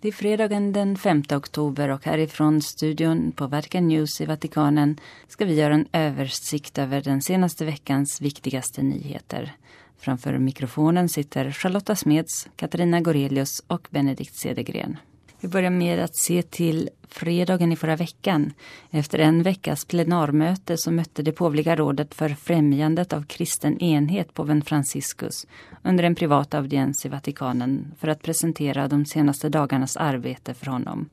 Det är fredagen den 5 oktober och härifrån studion på Vatican News i Vatikanen ska vi göra en översikt över den senaste veckans viktigaste nyheter. Framför mikrofonen sitter Charlotta Smeds, Katarina Gorelius och Benedikt Cedergren. Vi börjar med att se till fredagen i förra veckan. Efter en veckas plenarmöte så mötte det påvliga rådet för främjandet av kristen enhet påven Franciscus under en privat audiens i Vatikanen för att presentera de senaste dagarnas arbete för honom.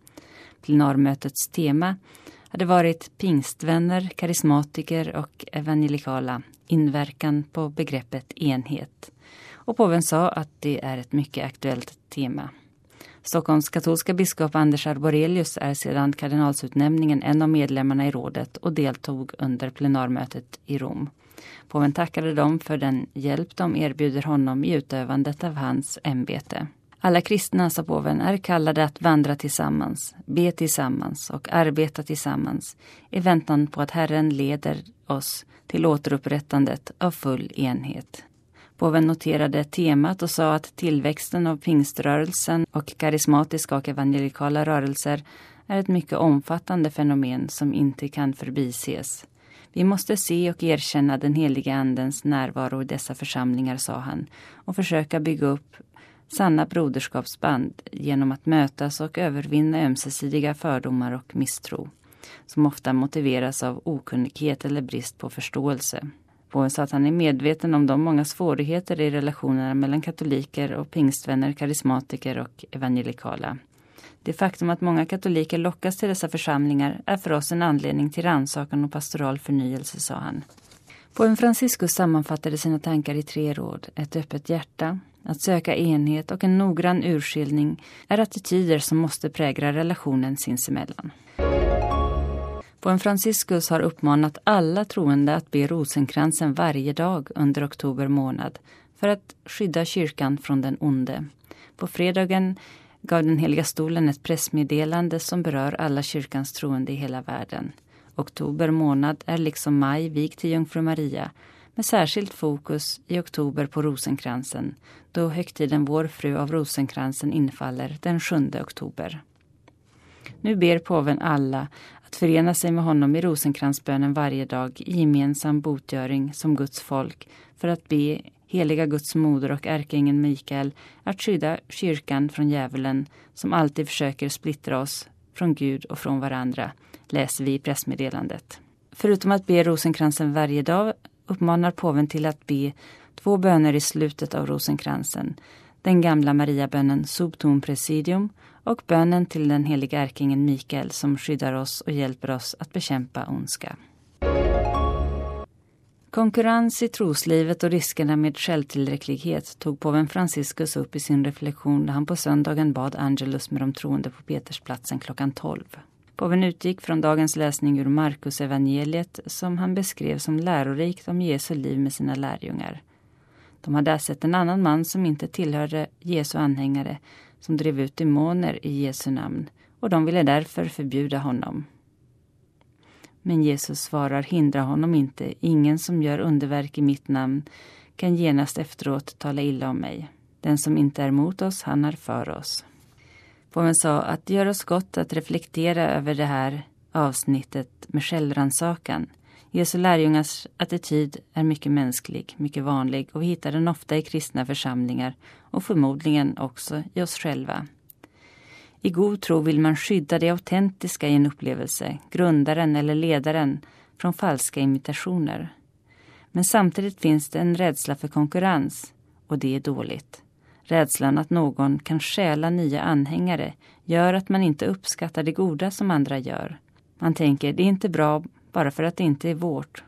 Plenarmötets tema hade varit pingstvänner, karismatiker och evangelikala, inverkan på begreppet enhet. Och påven sa att det är ett mycket aktuellt tema. Stockholms katolska biskop Anders Arborelius är sedan kardinalsutnämningen en av medlemmarna i rådet och deltog under plenarmötet i Rom. Påven tackade dem för den hjälp de erbjuder honom i utövandet av hans ämbete. Alla kristna, sa påven, är kallade att vandra tillsammans, be tillsammans och arbeta tillsammans i väntan på att Herren leder oss till återupprättandet av full enhet. Påven noterade temat och sa att tillväxten av pingströrelsen och karismatiska och evangelikala rörelser är ett mycket omfattande fenomen som inte kan förbises. Vi måste se och erkänna den heliga Andens närvaro i dessa församlingar, sa han, och försöka bygga upp sanna broderskapsband genom att mötas och övervinna ömsesidiga fördomar och misstro, som ofta motiveras av okunnighet eller brist på förståelse på så att han är medveten om de många svårigheter i relationerna mellan katoliker och pingstvänner, karismatiker och evangelikala. Det faktum att många katoliker lockas till dessa församlingar är för oss en anledning till rannsakan och pastoral förnyelse, sa han. Påven Franciscus sammanfattade sina tankar i tre råd. Ett öppet hjärta, att söka enhet och en noggrann urskiljning är attityder som måste prägla relationen sinsemellan. Påven Franciscus har uppmanat alla troende att be rosenkransen varje dag under oktober månad för att skydda kyrkan från den onde. På fredagen gav den heliga stolen ett pressmeddelande som berör alla kyrkans troende i hela världen. Oktober månad är liksom maj vig till Jungfru Maria med särskilt fokus i oktober på rosenkransen då högtiden Vår fru av rosenkransen infaller den 7 oktober. Nu ber påven alla att förena sig med honom i rosenkransbönen varje dag i gemensam botgöring som Guds folk för att be heliga Guds moder och ärkeängeln Mikael att skydda kyrkan från djävulen som alltid försöker splittra oss från Gud och från varandra, läser vi i pressmeddelandet. Förutom att be rosenkransen varje dag uppmanar påven till att be två böner i slutet av rosenkransen. Den gamla Mariabönen Subtum Presidium och bönen till den heliga ärkingen Mikael som skyddar oss och hjälper oss att bekämpa ondska. Konkurrens i troslivet och riskerna med självtillräcklighet tog påven Franciscus upp i sin reflektion när han på söndagen bad Angelus med de troende på Petersplatsen klockan 12. Påven utgick från dagens läsning ur Markus evangeliet som han beskrev som lärorikt om Jesu liv med sina lärjungar. De hade sett en annan man som inte tillhörde Jesu anhängare som drev ut demoner i Jesu namn och de ville därför förbjuda honom. Men Jesus svarar, hindra honom inte. Ingen som gör underverk i mitt namn kan genast efteråt tala illa om mig. Den som inte är mot oss, han är för oss. Påven sa att det gör oss gott att reflektera över det här avsnittet med självrannsakan. Jesu lärjungars attityd är mycket mänsklig, mycket vanlig och vi hittar den ofta i kristna församlingar och förmodligen också i oss själva. I god tro vill man skydda det autentiska i en upplevelse, grundaren eller ledaren, från falska imitationer. Men samtidigt finns det en rädsla för konkurrens och det är dåligt. Rädslan att någon kan stjäla nya anhängare gör att man inte uppskattar det goda som andra gör. Man tänker, det är inte bra bara för att det inte är vårt.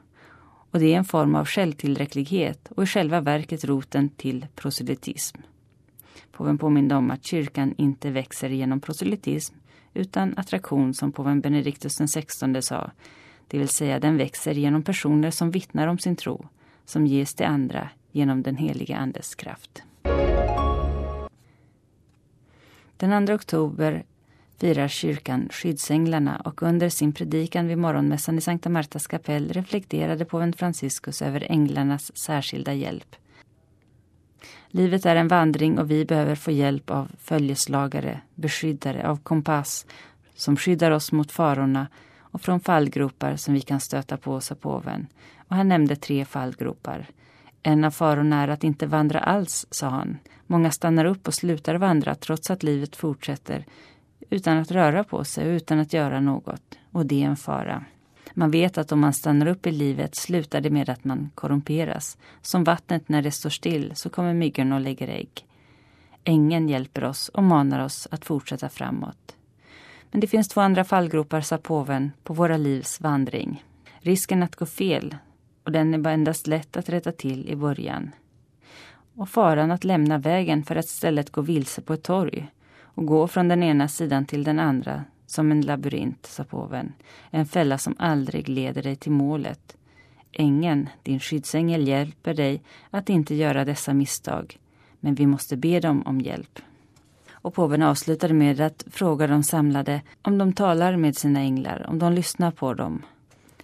Och det är en form av självtillräcklighet och i själva verket roten till proselytism. Påven påminde om att kyrkan inte växer genom proselytism utan attraktion som påven Benediktus XVI sa, det vill säga den växer genom personer som vittnar om sin tro, som ges till andra genom den heliga Andes kraft. Den 2 oktober firar kyrkan skyddsänglarna och under sin predikan vid morgonmässan i Sankta Martas kapell reflekterade påven Franciscus över änglarnas särskilda hjälp. Livet är en vandring och vi behöver få hjälp av följeslagare, beskyddare, av kompass som skyddar oss mot farorna och från fallgropar som vi kan stöta på, sa påven. Och han nämnde tre fallgropar. En av farorna är att inte vandra alls, sa han. Många stannar upp och slutar vandra trots att livet fortsätter utan att röra på sig och utan att göra något. Och det är en fara. Man vet att om man stannar upp i livet slutar det med att man korrumperas. Som vattnet när det står still så kommer myggorna och lägger ägg. Ängeln hjälper oss och manar oss att fortsätta framåt. Men det finns två andra fallgropar, sa påven, på våra livs vandring. Risken att gå fel, och den är bara endast lätt att rätta till i början. Och faran att lämna vägen för att istället gå vilse på ett torg och gå från den ena sidan till den andra som en labyrint, sa påven. En fälla som aldrig leder dig till målet. Ängeln, din skyddsängel, hjälper dig att inte göra dessa misstag. Men vi måste be dem om hjälp. Och påven avslutade med att fråga de samlade om de talar med sina änglar, om de lyssnar på dem.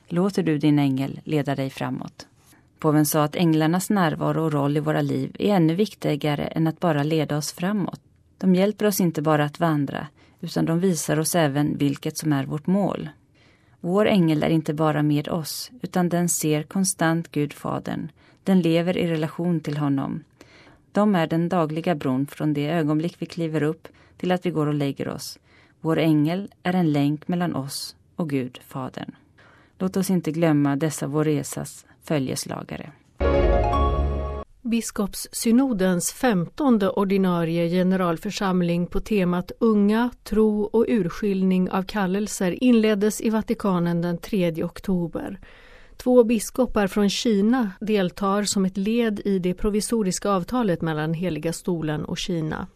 Låter du din ängel leda dig framåt? Påven sa att änglarnas närvaro och roll i våra liv är ännu viktigare än att bara leda oss framåt. De hjälper oss inte bara att vandra, utan de visar oss även vilket som är vårt mål. Vår ängel är inte bara med oss, utan den ser konstant Gud Fadern. Den lever i relation till honom. De är den dagliga bron från det ögonblick vi kliver upp till att vi går och lägger oss. Vår ängel är en länk mellan oss och Gud, Fadern. Låt oss inte glömma dessa vår resas följeslagare. Biskopssynodens femtonde ordinarie generalförsamling på temat Unga, tro och urskiljning av kallelser inleddes i Vatikanen den 3 oktober. Två biskopar från Kina deltar som ett led i det provisoriska avtalet mellan Heliga stolen och Kina.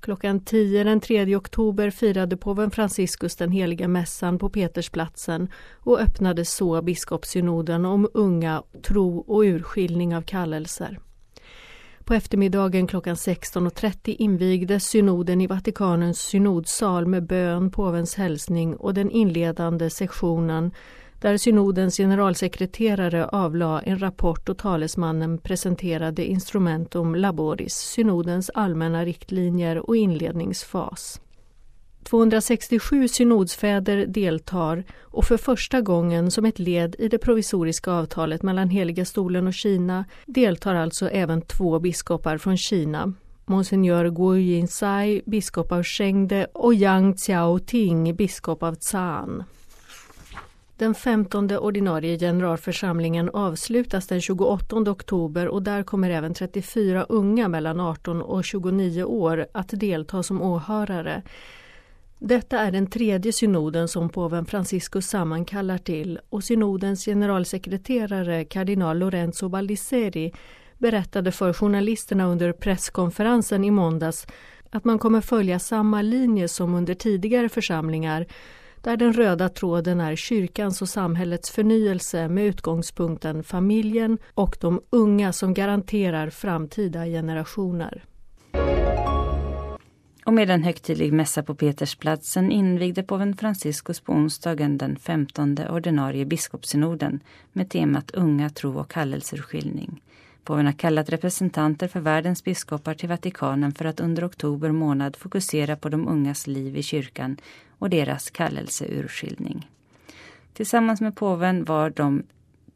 Klockan 10 den 3 oktober firade påven Franciscus den heliga mässan på Petersplatsen och öppnade så biskopssynoden om unga, tro och urskiljning av kallelser. På eftermiddagen klockan 16.30 invigdes synoden i Vatikanens synodsal med bön, påvens hälsning och den inledande sektionen där synodens generalsekreterare avlade en rapport och talesmannen presenterade instrumentum laboris, synodens allmänna riktlinjer och inledningsfas. 267 synodsfäder deltar och för första gången som ett led i det provisoriska avtalet mellan Heliga stolen och Kina deltar alltså även två biskopar från Kina. Monsignor Guo Jinsai, biskop av Chengde och Yang Xiaoting, biskop av Zan. Den 15 ordinarie generalförsamlingen avslutas den 28 oktober och där kommer även 34 unga mellan 18 och 29 år att delta som åhörare. Detta är den tredje synoden som påven Franciscus sammankallar till och synodens generalsekreterare kardinal Lorenzo Baldisseri berättade för journalisterna under presskonferensen i måndags att man kommer följa samma linje som under tidigare församlingar där den röda tråden är kyrkans och samhällets förnyelse med utgångspunkten familjen och de unga som garanterar framtida generationer. Och med en högtidlig mässa på Petersplatsen invigde påven Franciscus på onsdagen den 15 ordinarie biskopssynoden med temat Unga, tro och kallelseurskiljning. Påven har kallat representanter för världens biskopar till Vatikanen för att under oktober månad fokusera på de ungas liv i kyrkan och deras kallelseurskiljning. Tillsammans med påven var de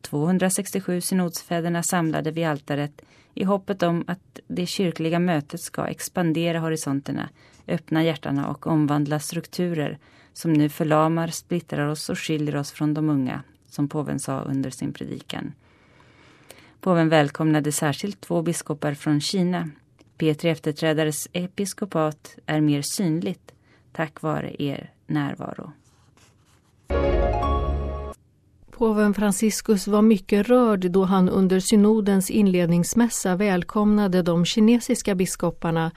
267 synodsfäderna samlade vid altaret i hoppet om att det kyrkliga mötet ska expandera horisonterna, öppna hjärtana och omvandla strukturer som nu förlamar, splittrar oss och skiljer oss från de unga, som påven sa under sin predikan. Påven välkomnade särskilt två biskopar från Kina. Petri efterträdares episkopat är mer synligt tack vare er närvaro. Påven Franciscus var mycket rörd då han under synodens inledningsmässa välkomnade de kinesiska biskoparna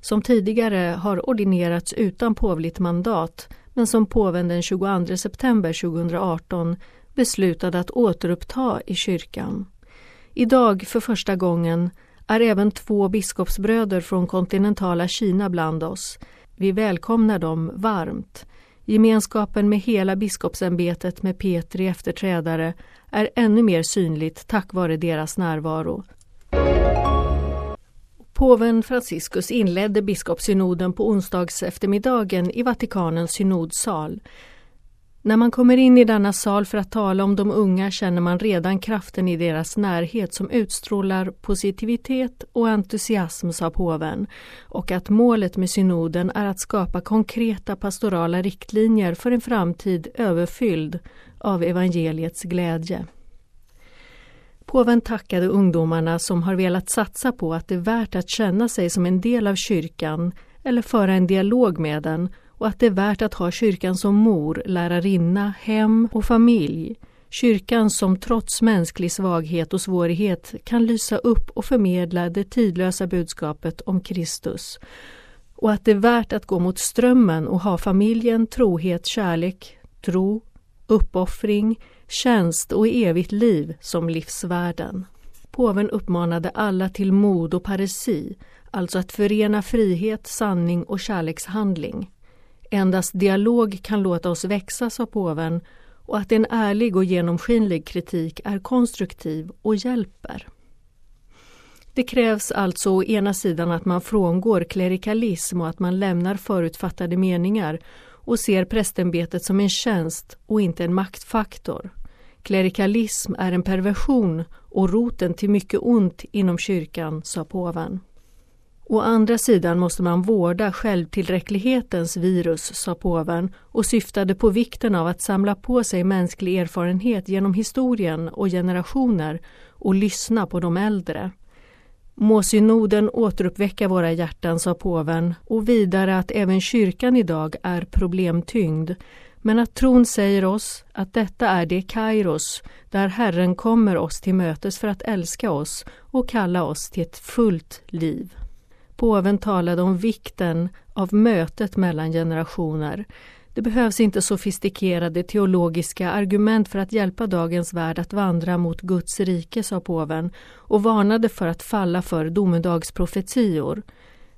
som tidigare har ordinerats utan påvligt mandat men som påven den 22 september 2018 beslutade att återuppta i kyrkan. Idag, för första gången, är även två biskopsbröder från kontinentala Kina bland oss. Vi välkomnar dem varmt. Gemenskapen med hela biskopsämbetet med Petri efterträdare är ännu mer synligt tack vare deras närvaro. Påven Franciscus inledde biskopssynoden på onsdags eftermiddagen i Vatikanens synodsal. När man kommer in i denna sal för att tala om de unga känner man redan kraften i deras närhet som utstrålar positivitet och entusiasm, sa påven, och att målet med synoden är att skapa konkreta pastorala riktlinjer för en framtid överfylld av evangeliets glädje. Påven tackade ungdomarna som har velat satsa på att det är värt att känna sig som en del av kyrkan eller föra en dialog med den och att det är värt att ha kyrkan som mor, lärarinna, hem och familj. Kyrkan som trots mänsklig svaghet och svårighet kan lysa upp och förmedla det tidlösa budskapet om Kristus. Och att det är värt att gå mot strömmen och ha familjen, trohet, kärlek, tro, uppoffring, tjänst och evigt liv som livsvärden. Påven uppmanade alla till mod och paresi, alltså att förena frihet, sanning och kärlekshandling. Endast dialog kan låta oss växa, sa påven, och att en ärlig och genomskinlig kritik är konstruktiv och hjälper. Det krävs alltså å ena sidan att man frångår klerikalism och att man lämnar förutfattade meningar och ser prästämbetet som en tjänst och inte en maktfaktor. Klerikalism är en perversion och roten till mycket ont inom kyrkan, sa påven. Å andra sidan måste man vårda självtillräcklighetens virus, sa påven och syftade på vikten av att samla på sig mänsklig erfarenhet genom historien och generationer och lyssna på de äldre. Må synoden återuppväcka våra hjärtan, sa påven och vidare att även kyrkan idag är problemtyngd men att tron säger oss att detta är det Kairos där Herren kommer oss till mötes för att älska oss och kalla oss till ett fullt liv. Påven talade om vikten av mötet mellan generationer. Det behövs inte sofistikerade teologiska argument för att hjälpa dagens värld att vandra mot Guds rike, sa påven och varnade för att falla för domedagsprofetior.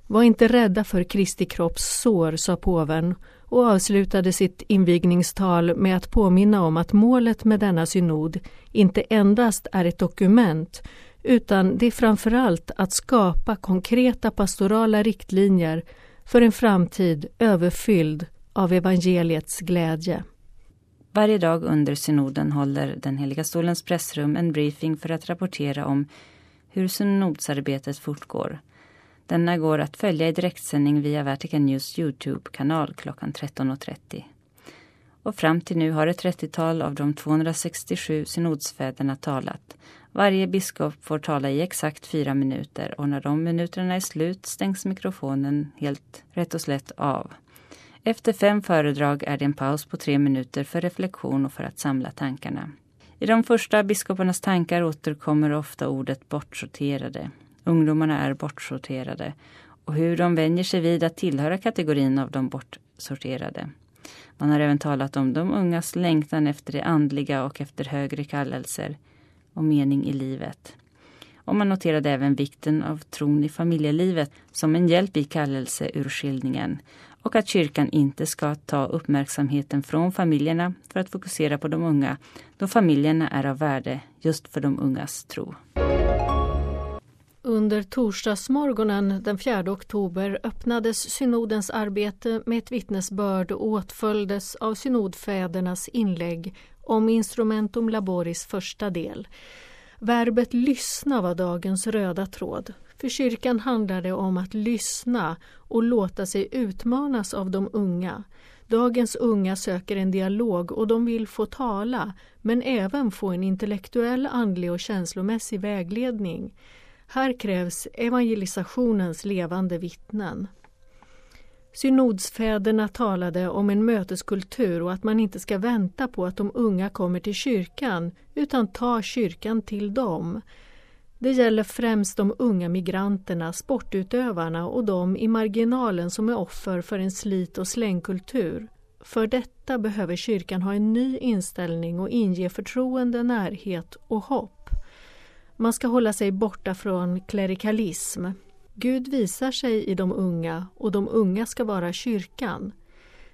Var inte rädda för Kristi kropps sår, sa påven och avslutade sitt invigningstal med att påminna om att målet med denna synod inte endast är ett dokument utan det är framförallt att skapa konkreta pastorala riktlinjer för en framtid överfylld av evangeliets glädje. Varje dag under synoden håller den heliga stolens pressrum en briefing för att rapportera om hur synodsarbetet fortgår. Denna går att följa i direktsändning via Vatican News Youtube-kanal klockan 13.30. Och fram till nu har ett 30-tal av de 267 synodsfäderna talat. Varje biskop får tala i exakt fyra minuter och när de minuterna är slut stängs mikrofonen helt rätt och slätt av. Efter fem föredrag är det en paus på tre minuter för reflektion och för att samla tankarna. I de första biskoparnas tankar återkommer ofta ordet bortsorterade. Ungdomarna är bortsorterade och hur de vänjer sig vid att tillhöra kategorin av de bortsorterade. Man har även talat om de ungas längtan efter det andliga och efter högre kallelser och mening i livet. Och man noterade även vikten av tron i familjelivet som en hjälp i kallelseurskiljningen och att kyrkan inte ska ta uppmärksamheten från familjerna för att fokusera på de unga då familjerna är av värde just för de ungas tro. Under torsdagsmorgonen den 4 oktober öppnades synodens arbete med ett vittnesbörd och åtföljdes av synodfädernas inlägg om Instrumentum Laboris första del. Verbet lyssna var dagens röda tråd. För kyrkan handlar det om att lyssna och låta sig utmanas av de unga. Dagens unga söker en dialog och de vill få tala men även få en intellektuell, andlig och känslomässig vägledning. Här krävs evangelisationens levande vittnen. Synodsfäderna talade om en möteskultur och att man inte ska vänta på att de unga kommer till kyrkan utan ta kyrkan till dem. Det gäller främst de unga migranterna, sportutövarna och de i marginalen som är offer för en slit och slängkultur. För detta behöver kyrkan ha en ny inställning och inge förtroende, närhet och hopp. Man ska hålla sig borta från klerikalism. Gud visar sig i de unga och de unga ska vara kyrkan.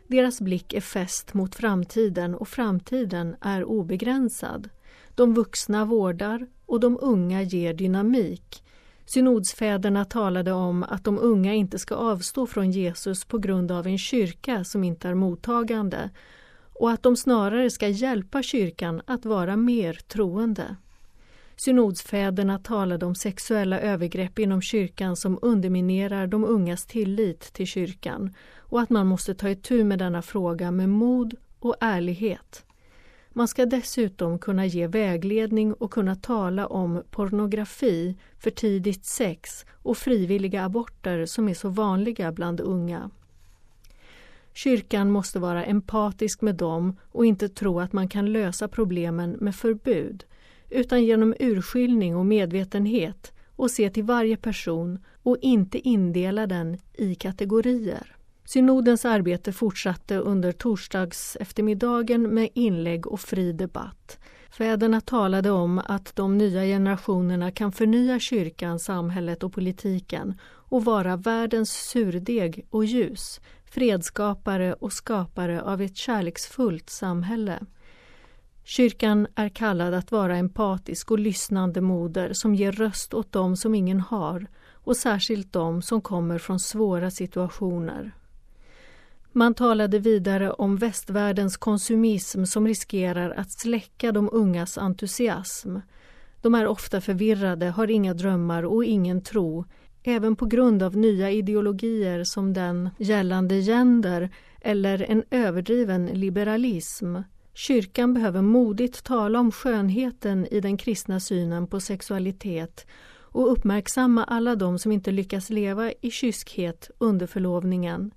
Deras blick är fäst mot framtiden och framtiden är obegränsad. De vuxna vårdar och de unga ger dynamik. Synodsfäderna talade om att de unga inte ska avstå från Jesus på grund av en kyrka som inte är mottagande och att de snarare ska hjälpa kyrkan att vara mer troende. Synodsfäderna talade om sexuella övergrepp inom kyrkan som underminerar de ungas tillit till kyrkan och att man måste ta itu med denna fråga med mod och ärlighet. Man ska dessutom kunna ge vägledning och kunna tala om pornografi, för tidigt sex och frivilliga aborter som är så vanliga bland unga. Kyrkan måste vara empatisk med dem och inte tro att man kan lösa problemen med förbud utan genom urskiljning och medvetenhet och se till varje person och inte indela den i kategorier. Synodens arbete fortsatte under torsdags eftermiddagen med inlägg och fri debatt. Fäderna talade om att de nya generationerna kan förnya kyrkan, samhället och politiken och vara världens surdeg och ljus, fredskapare och skapare av ett kärleksfullt samhälle. Kyrkan är kallad att vara empatisk och lyssnande moder som ger röst åt dem som ingen har och särskilt dem som kommer från svåra situationer. Man talade vidare om västvärldens konsumism som riskerar att släcka de ungas entusiasm. De är ofta förvirrade, har inga drömmar och ingen tro, även på grund av nya ideologier som den gällande gender eller en överdriven liberalism. Kyrkan behöver modigt tala om skönheten i den kristna synen på sexualitet och uppmärksamma alla de som inte lyckas leva i kyskhet under förlovningen.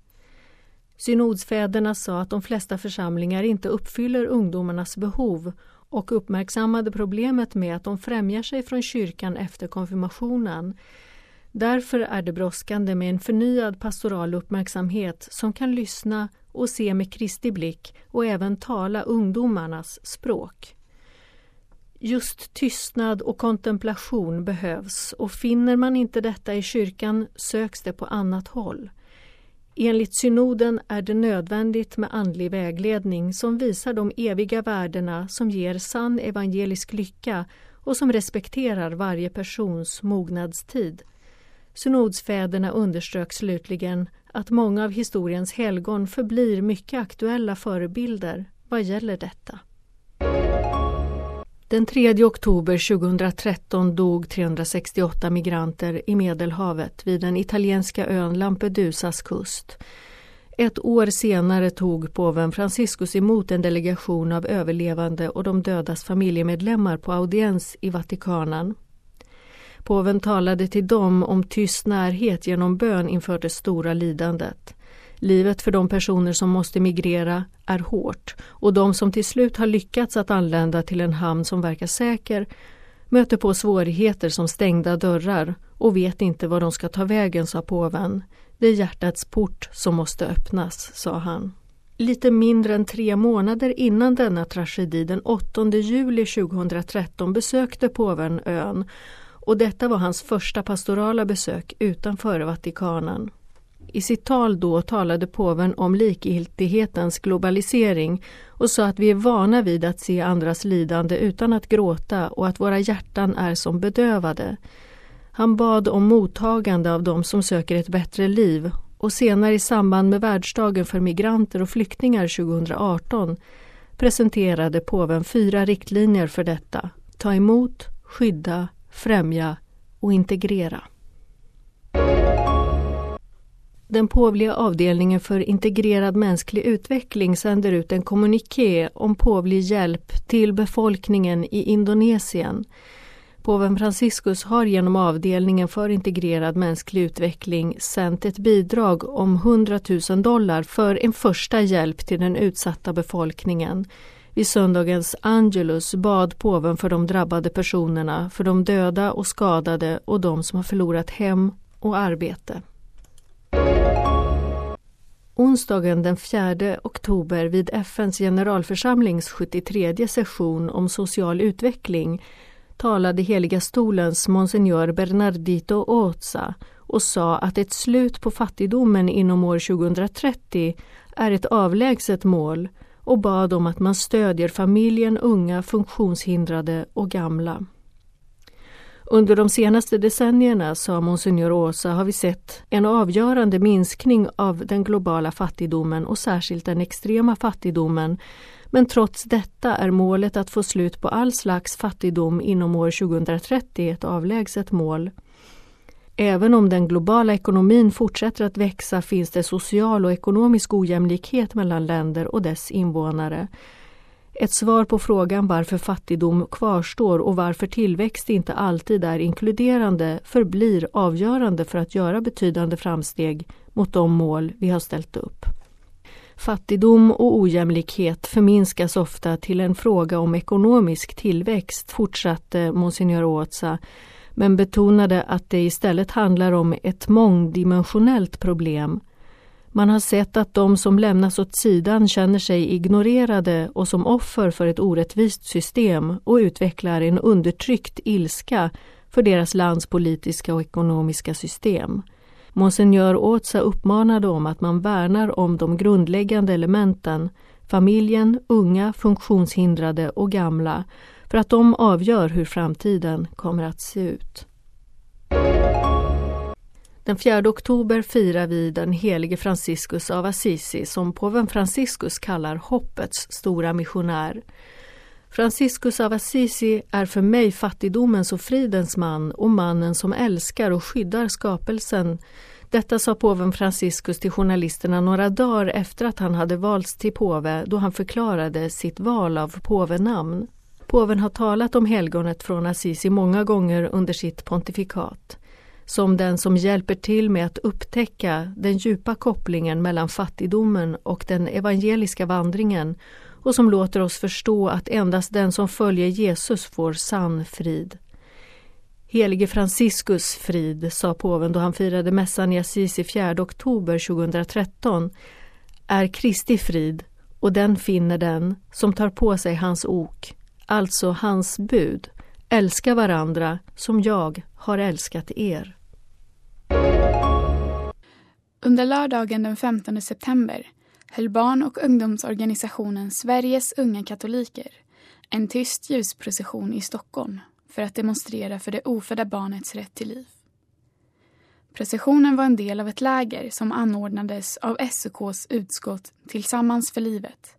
Synodsfäderna sa att de flesta församlingar inte uppfyller ungdomarnas behov och uppmärksammade problemet med att de främjar sig från kyrkan efter konfirmationen. Därför är det brådskande med en förnyad pastoral uppmärksamhet som kan lyssna och se med Kristi blick och även tala ungdomarnas språk. Just tystnad och kontemplation behövs och finner man inte detta i kyrkan söks det på annat håll. Enligt synoden är det nödvändigt med andlig vägledning som visar de eviga värdena som ger sann evangelisk lycka och som respekterar varje persons mognadstid. Synodsfäderna underströk slutligen att många av historiens helgon förblir mycket aktuella förebilder vad gäller detta. Den 3 oktober 2013 dog 368 migranter i Medelhavet vid den italienska ön Lampedusas kust. Ett år senare tog påven Franciscus emot en delegation av överlevande och de dödas familjemedlemmar på audiens i Vatikanen. Påven talade till dem om tyst närhet genom bön inför det stora lidandet. Livet för de personer som måste migrera är hårt och de som till slut har lyckats att anlända till en hamn som verkar säker möter på svårigheter som stängda dörrar och vet inte var de ska ta vägen, sa påven. Det är hjärtats port som måste öppnas, sa han. Lite mindre än tre månader innan denna tragedi, den 8 juli 2013, besökte påven ön och detta var hans första pastorala besök utanför Vatikanen. I sitt tal då talade påven om likgiltighetens globalisering och sa att vi är vana vid att se andras lidande utan att gråta och att våra hjärtan är som bedövade. Han bad om mottagande av dem som söker ett bättre liv och senare i samband med världsdagen för migranter och flyktingar 2018 presenterade påven fyra riktlinjer för detta. Ta emot, skydda, främja och integrera. Den påvliga avdelningen för integrerad mänsklig utveckling sänder ut en kommuniké om påvlig hjälp till befolkningen i Indonesien. Påven Franciscus har genom avdelningen för integrerad mänsklig utveckling sänt ett bidrag om 100 000 dollar för en första hjälp till den utsatta befolkningen. Vid söndagens Angelus bad påven för de drabbade personerna, för de döda och skadade och de som har förlorat hem och arbete. Onsdagen den 4 oktober vid FNs generalförsamlings 73 session om social utveckling talade Heliga stolens monsignor Bernardito Oza och sa att ett slut på fattigdomen inom år 2030 är ett avlägset mål och bad om att man stödjer familjen, unga, funktionshindrade och gamla. Under de senaste decennierna, sa monsignor Åsa, har vi sett en avgörande minskning av den globala fattigdomen och särskilt den extrema fattigdomen. Men trots detta är målet att få slut på all slags fattigdom inom år 2030 ett avlägset mål. Även om den globala ekonomin fortsätter att växa finns det social och ekonomisk ojämlikhet mellan länder och dess invånare. Ett svar på frågan varför fattigdom kvarstår och varför tillväxt inte alltid är inkluderande förblir avgörande för att göra betydande framsteg mot de mål vi har ställt upp. Fattigdom och ojämlikhet förminskas ofta till en fråga om ekonomisk tillväxt, fortsatte monsignor Åtsa, men betonade att det istället handlar om ett mångdimensionellt problem man har sett att de som lämnas åt sidan känner sig ignorerade och som offer för ett orättvist system och utvecklar en undertryckt ilska för deras lands politiska och ekonomiska system. Monsignor Åtsa uppmanade om att man värnar om de grundläggande elementen familjen, unga, funktionshindrade och gamla för att de avgör hur framtiden kommer att se ut. Den 4 oktober firar vi den helige Franciscus av Assisi som påven Franciscus kallar hoppets stora missionär. Franciscus av Assisi är för mig fattigdomens och fridens man och mannen som älskar och skyddar skapelsen. Detta sa påven Franciscus till journalisterna några dagar efter att han hade valts till påve då han förklarade sitt val av påvenamn. Påven har talat om helgonet från Assisi många gånger under sitt pontifikat som den som hjälper till med att upptäcka den djupa kopplingen mellan fattigdomen och den evangeliska vandringen och som låter oss förstå att endast den som följer Jesus får sann frid. Helige Franciscus frid, sa påven då han firade mässan i Assisi 4 oktober 2013, är Kristi frid och den finner den som tar på sig hans ok, alltså hans bud. Älska varandra som jag har älskat er. Under lördagen den 15 september höll barn och ungdomsorganisationen Sveriges unga katoliker en tyst ljusprocession i Stockholm för att demonstrera för det ofödda barnets rätt till liv. Processionen var en del av ett läger som anordnades av SOKs utskott Tillsammans för livet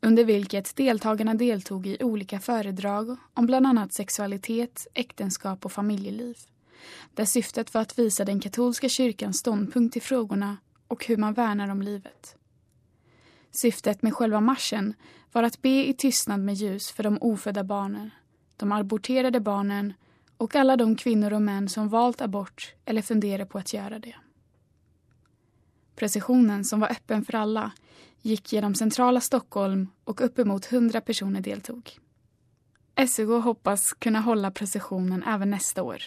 under vilket deltagarna deltog i olika föredrag om bland annat sexualitet, äktenskap och familjeliv där syftet var att visa den katolska kyrkans ståndpunkt i frågorna och hur man värnar om livet. Syftet med själva marschen var att be i tystnad med ljus för de ofödda barnen, de aborterade barnen och alla de kvinnor och män som valt abort eller funderar på att göra det. Processionen, som var öppen för alla, gick genom centrala Stockholm och uppemot 100 personer deltog. SUK hoppas kunna hålla processionen även nästa år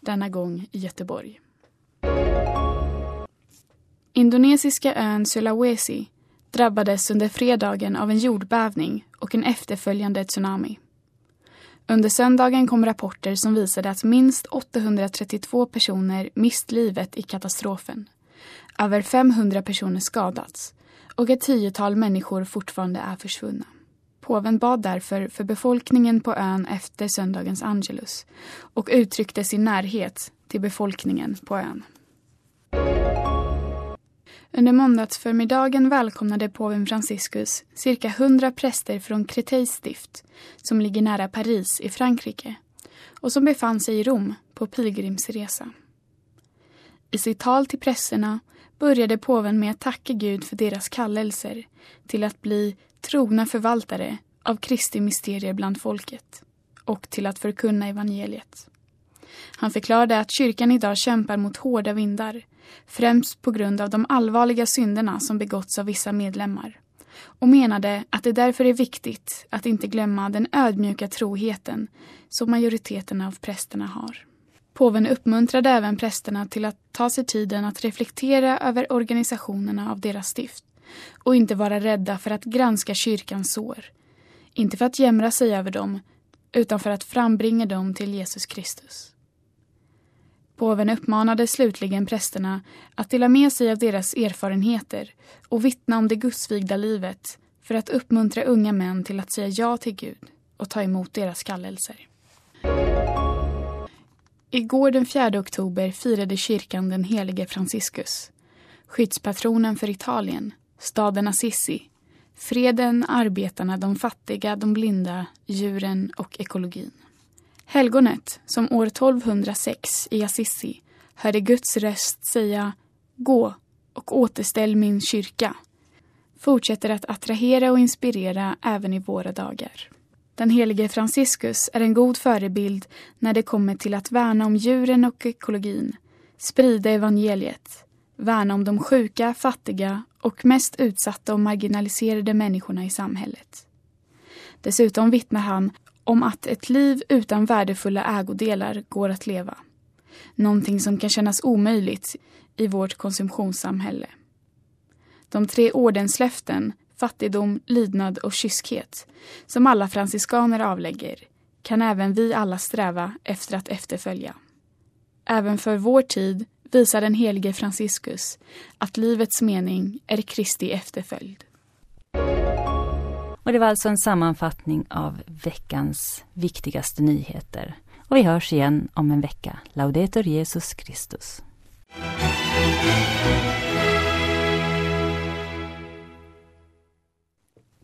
denna gång i Göteborg. Indonesiska ön Sulawesi drabbades under fredagen av en jordbävning och en efterföljande tsunami. Under söndagen kom rapporter som visade att minst 832 personer mist livet i katastrofen. Över 500 personer skadats och ett tiotal människor fortfarande är försvunna. Påven bad därför för befolkningen på ön efter söndagens Angelus och uttryckte sin närhet till befolkningen på ön. Under måndagsförmiddagen välkomnade påven Franciscus cirka 100 präster från Créteils stift som ligger nära Paris i Frankrike och som befann sig i Rom på pilgrimsresa. I sitt tal till prästerna började påven med att tacka Gud för deras kallelser till att bli trogna förvaltare av Kristi mysterier bland folket och till att förkunna evangeliet. Han förklarade att kyrkan idag kämpar mot hårda vindar, främst på grund av de allvarliga synderna som begåtts av vissa medlemmar och menade att det därför är viktigt att inte glömma den ödmjuka troheten som majoriteten av prästerna har. Påven uppmuntrade även prästerna till att ta sig tiden att reflektera över organisationerna av deras stift och inte vara rädda för att granska kyrkans sår. Inte för att jämra sig över dem, utan för att frambringa dem till Jesus Kristus. Påven uppmanade slutligen prästerna att dela med sig av deras erfarenheter och vittna om det gudsvigda livet för att uppmuntra unga män till att säga ja till Gud och ta emot deras kallelser. Igår den 4 oktober firade kyrkan den helige Franciscus, skyddspatronen för Italien, staden Assisi, freden, arbetarna, de fattiga, de blinda, djuren och ekologin. Helgonet, som år 1206 i Assisi hörde Guds röst säga Gå och återställ min kyrka, fortsätter att attrahera och inspirera även i våra dagar. Den helige Franciscus är en god förebild när det kommer till att värna om djuren och ekologin, sprida evangeliet, värna om de sjuka, fattiga och mest utsatta och marginaliserade människorna i samhället. Dessutom vittnar han om att ett liv utan värdefulla ägodelar går att leva. Någonting som kan kännas omöjligt i vårt konsumtionssamhälle. De tre ordenslöften fattigdom, lydnad och kyskhet som alla franciskaner avlägger kan även vi alla sträva efter att efterfölja. Även för vår tid visar den helige Franciscus att livets mening är Kristi efterföljd. Och det var alltså en sammanfattning av veckans viktigaste nyheter. Och vi hörs igen om en vecka. Laudetur Jesus Christus.